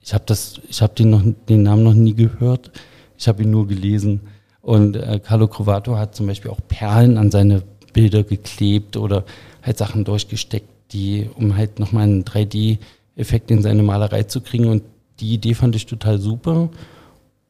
Ich habe das, ich habe den, noch, den Namen noch nie gehört. Ich habe ihn nur gelesen. Und äh, Carlo Crovato hat zum Beispiel auch Perlen an seine Bilder geklebt oder halt Sachen durchgesteckt, die, um halt nochmal einen 3D-Effekt in seine Malerei zu kriegen. Und die Idee fand ich total super.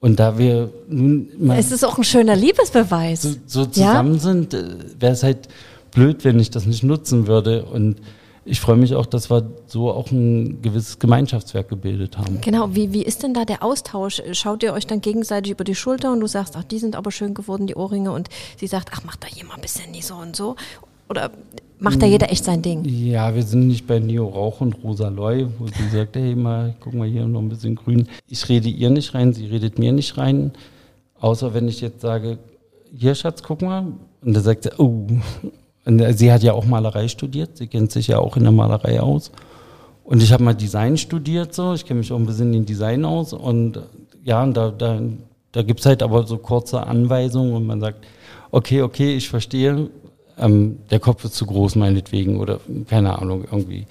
Und da wir nun mal es ist auch ein schöner Liebesbeweis. So, so zusammen ja? sind, äh, wäre es halt blöd, wenn ich das nicht nutzen würde. Und ich freue mich auch, dass wir so auch ein gewisses Gemeinschaftswerk gebildet haben. Genau, wie, wie ist denn da der Austausch? Schaut ihr euch dann gegenseitig über die Schulter und du sagst, ach, die sind aber schön geworden, die Ohrringe, und sie sagt, ach, mach da jemand ein bisschen nie so und so. Oder macht da jeder echt sein Ding? Ja, wir sind nicht bei Neo Rauch und Rosa Loy, wo sie <laughs> sagt, hey, mal, guck mal hier noch ein bisschen grün. Ich rede ihr nicht rein, sie redet mir nicht rein. Außer wenn ich jetzt sage, hier Schatz, guck mal. Und dann sagt sie, oh. Und sie hat ja auch Malerei studiert, sie kennt sich ja auch in der Malerei aus. Und ich habe mal Design studiert, so. Ich kenne mich auch ein bisschen in Design aus. Und ja, und da, da, da gibt es halt aber so kurze Anweisungen und man sagt, okay, okay, ich verstehe, ähm, der Kopf ist zu groß meinetwegen oder keine Ahnung, irgendwie.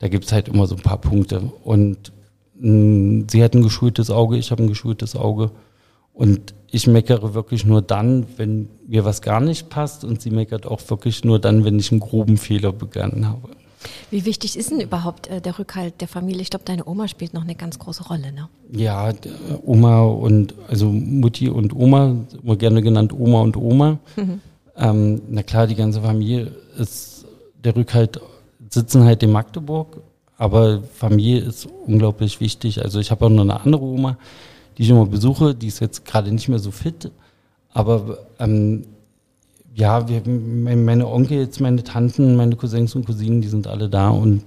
Da gibt es halt immer so ein paar Punkte. Und mh, mm, sie hat ein geschultes Auge, ich habe ein geschultes Auge. Und ich meckere wirklich nur dann, wenn mir was gar nicht passt und sie meckert auch wirklich nur dann, wenn ich einen groben Fehler begangen habe. Wie wichtig ist denn überhaupt äh, der Rückhalt der Familie? Ich glaube, deine Oma spielt noch eine ganz große Rolle, ne? Ja, Oma und, also Mutti und Oma, immer gerne genannt Oma und Oma. Mhm. Ähm, na klar, die ganze Familie ist, der Rückhalt sitzen halt in Magdeburg, aber Familie ist unglaublich wichtig. Also ich habe auch noch eine andere Oma, die ich immer besuche, die ist jetzt gerade nicht mehr so fit, aber ähm, ja, wir, meine Onkels, meine Tanten, meine Cousins und Cousinen, die sind alle da und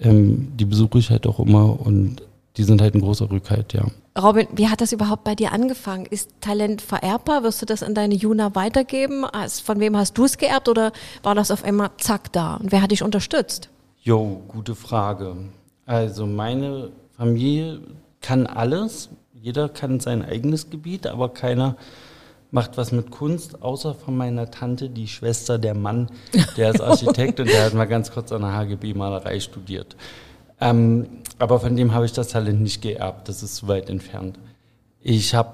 ähm, die besuche ich halt auch immer und die sind halt ein großer Rückhalt, ja. Robin, wie hat das überhaupt bei dir angefangen? Ist Talent vererbbar? Wirst du das an deine Juna weitergeben? Von wem hast du es geerbt oder war das auf einmal zack da? Und wer hat dich unterstützt? Jo, gute Frage. Also meine Familie kann alles. Jeder kann sein eigenes Gebiet, aber keiner macht was mit Kunst, außer von meiner Tante, die Schwester, der Mann, der ist <laughs> Architekt und der hat mal ganz kurz an der HGB-Malerei studiert. Ähm, aber von dem habe ich das Talent nicht geerbt, das ist zu weit entfernt. Ich habe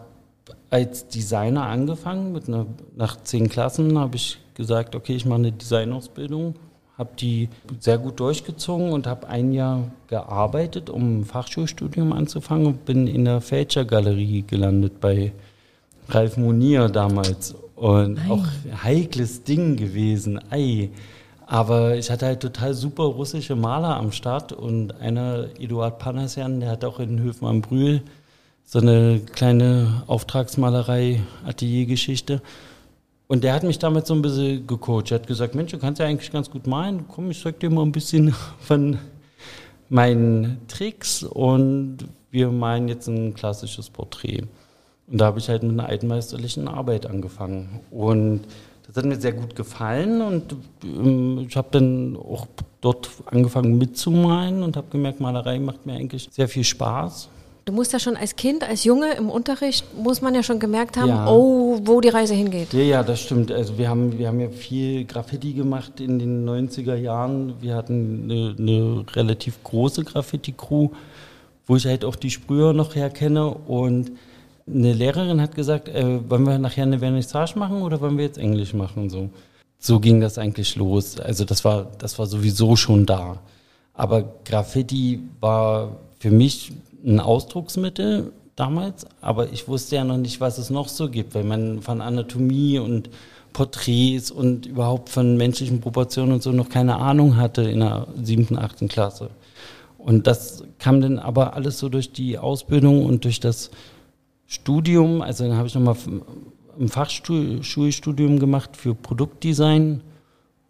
als Designer angefangen, mit einer, nach zehn Klassen habe ich gesagt, okay, ich mache eine Designausbildung, habe die sehr gut durchgezogen und habe ein Jahr gearbeitet, um ein Fachschulstudium anzufangen und bin in der Fälscher Galerie gelandet bei Ralf Monier damals. Und Ei. auch heikles Ding gewesen. Ei. Aber ich hatte halt total super russische Maler am Start und einer, Eduard Panasjan, der hat auch in Höfen am Brühl so eine kleine Auftragsmalerei, Ateliergeschichte. Und der hat mich damit so ein bisschen gecoacht. Er hat gesagt, Mensch, du kannst ja eigentlich ganz gut malen. Komm, ich zeig dir mal ein bisschen <laughs> von meinen Tricks und wir malen jetzt ein klassisches Porträt. Und da habe ich halt mit einer altmeisterlichen Arbeit angefangen. Und das hat mir sehr gut gefallen und ähm, ich habe dann auch dort angefangen mitzumalen und habe gemerkt, Malerei macht mir eigentlich sehr viel Spaß. Du musst ja schon als Kind, als Junge im Unterricht, muss man ja schon gemerkt haben, ja. oh, wo die Reise hingeht. Ja, ja, das stimmt. Also wir haben, wir haben ja viel Graffiti gemacht in den 90er Jahren. Wir hatten eine, eine relativ große Graffiti-Crew, wo ich halt auch die Sprüher noch herkenne und eine Lehrerin hat gesagt, äh, wollen wir nachher eine Vernissage machen oder wollen wir jetzt Englisch machen? So, so ging das eigentlich los. Also das war, das war sowieso schon da. Aber Graffiti war für mich ein Ausdrucksmittel damals, aber ich wusste ja noch nicht, was es noch so gibt, weil man von Anatomie und Porträts und überhaupt von menschlichen Proportionen und so noch keine Ahnung hatte in der siebten, achten Klasse. Und das kam dann aber alles so durch die Ausbildung und durch das Studium, also dann habe ich nochmal ein Fachschulstudium gemacht für Produktdesign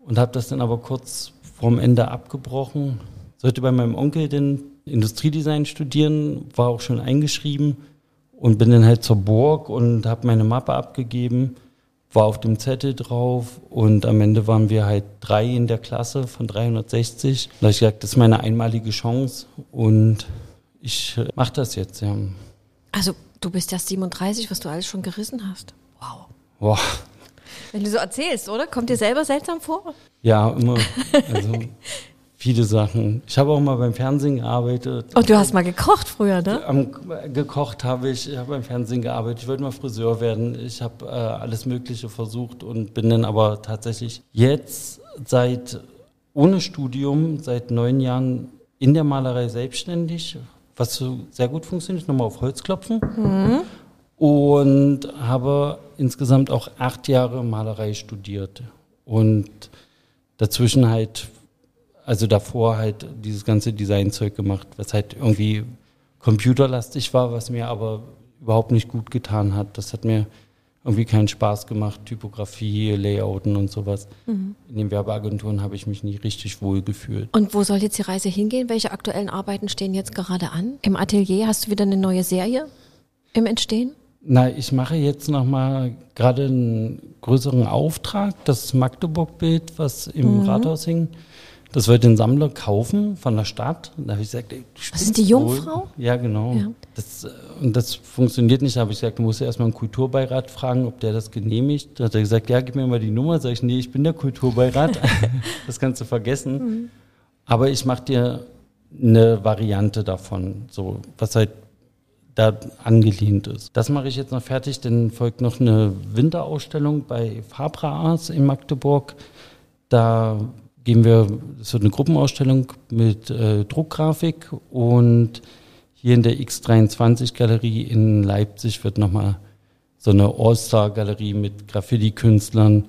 und habe das dann aber kurz vorm Ende abgebrochen. Sollte bei meinem Onkel den Industriedesign studieren, war auch schon eingeschrieben und bin dann halt zur Burg und habe meine Mappe abgegeben, war auf dem Zettel drauf und am Ende waren wir halt drei in der Klasse von 360. Da habe ich gesagt, das ist meine einmalige Chance und ich mache das jetzt. Ja. Also Du bist ja 37, was du alles schon gerissen hast. Wow. Wow. Wenn du so erzählst, oder? Kommt dir selber seltsam vor? Ja, immer. <laughs> Also viele Sachen. Ich habe auch mal beim Fernsehen gearbeitet. Und du hast mal gekocht früher, ne? Am, gekocht habe ich, ich habe beim Fernsehen gearbeitet. Ich wollte mal Friseur werden. Ich habe äh, alles Mögliche versucht und bin dann aber tatsächlich jetzt seit ohne Studium, seit neun Jahren in der Malerei selbstständig, was so sehr gut funktioniert, nochmal auf Holz klopfen. Mhm. Und habe insgesamt auch acht Jahre Malerei studiert. Und dazwischen halt, also davor halt dieses ganze Designzeug gemacht, was halt irgendwie computerlastig war, was mir aber überhaupt nicht gut getan hat. Das hat mir irgendwie keinen Spaß gemacht, Typografie, Layouten und sowas. Mhm. In den Werbeagenturen habe ich mich nie richtig wohl gefühlt. Und wo soll jetzt die Reise hingehen? Welche aktuellen Arbeiten stehen jetzt gerade an? Im Atelier hast du wieder eine neue Serie im Entstehen? Na, ich mache jetzt nochmal gerade einen größeren Auftrag, das Magdeburg-Bild, was im mhm. Rathaus hing. Das wollte ein Sammler kaufen von der Stadt. Da habe ich gesagt, ey, Was ist die Jungfrau? wohl. Ja, genau. Ja. Das, äh, und das funktioniert nicht. Da habe ich gesagt, du musst erstmal einen Kulturbeirat fragen, ob der das genehmigt. Da hat er gesagt, ja, gib mir mal die Nummer. Sag ich, nee, ich bin der Kulturbeirat. <laughs> das kannst du vergessen. Mhm. Aber ich mache dir eine Variante davon, so was halt da angelehnt ist. Das mache ich jetzt noch fertig, dann folgt noch eine Winterausstellung bei Fabra Arts in Magdeburg. Da gehen wir, wird eine Gruppenausstellung mit äh, Druckgrafik und hier in der X23-Galerie in Leipzig wird nochmal so eine All-Star-Galerie mit Graffiti-Künstlern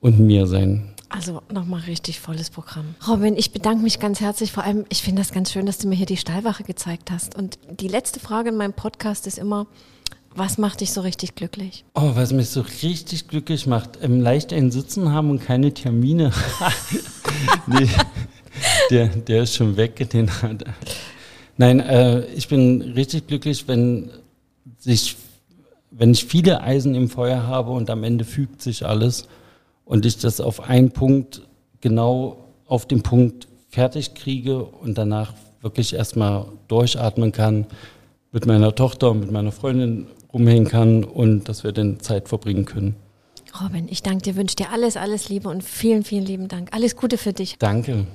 und mir sein. Also nochmal richtig volles Programm. Robin, ich bedanke mich ganz herzlich. Vor allem, ich finde das ganz schön, dass du mir hier die Stallwache gezeigt hast. Und die letzte Frage in meinem Podcast ist immer, was macht dich so richtig glücklich? Oh, was mich so richtig glücklich macht, ähm, leicht ein Sitzen haben und keine Termine. <laughs> nee, der, der ist schon weg. Den hat. Nein, äh, ich bin richtig glücklich, wenn sich, wenn ich viele Eisen im Feuer habe und am Ende fügt sich alles und ich das auf einen Punkt genau auf den Punkt fertig kriege und danach wirklich erstmal durchatmen kann, mit meiner Tochter und mit meiner Freundin rumhängen kann und dass wir dann Zeit verbringen können. Robin, ich danke dir, wünsche dir alles, alles Liebe und vielen, vielen lieben Dank. Alles Gute für dich. Danke.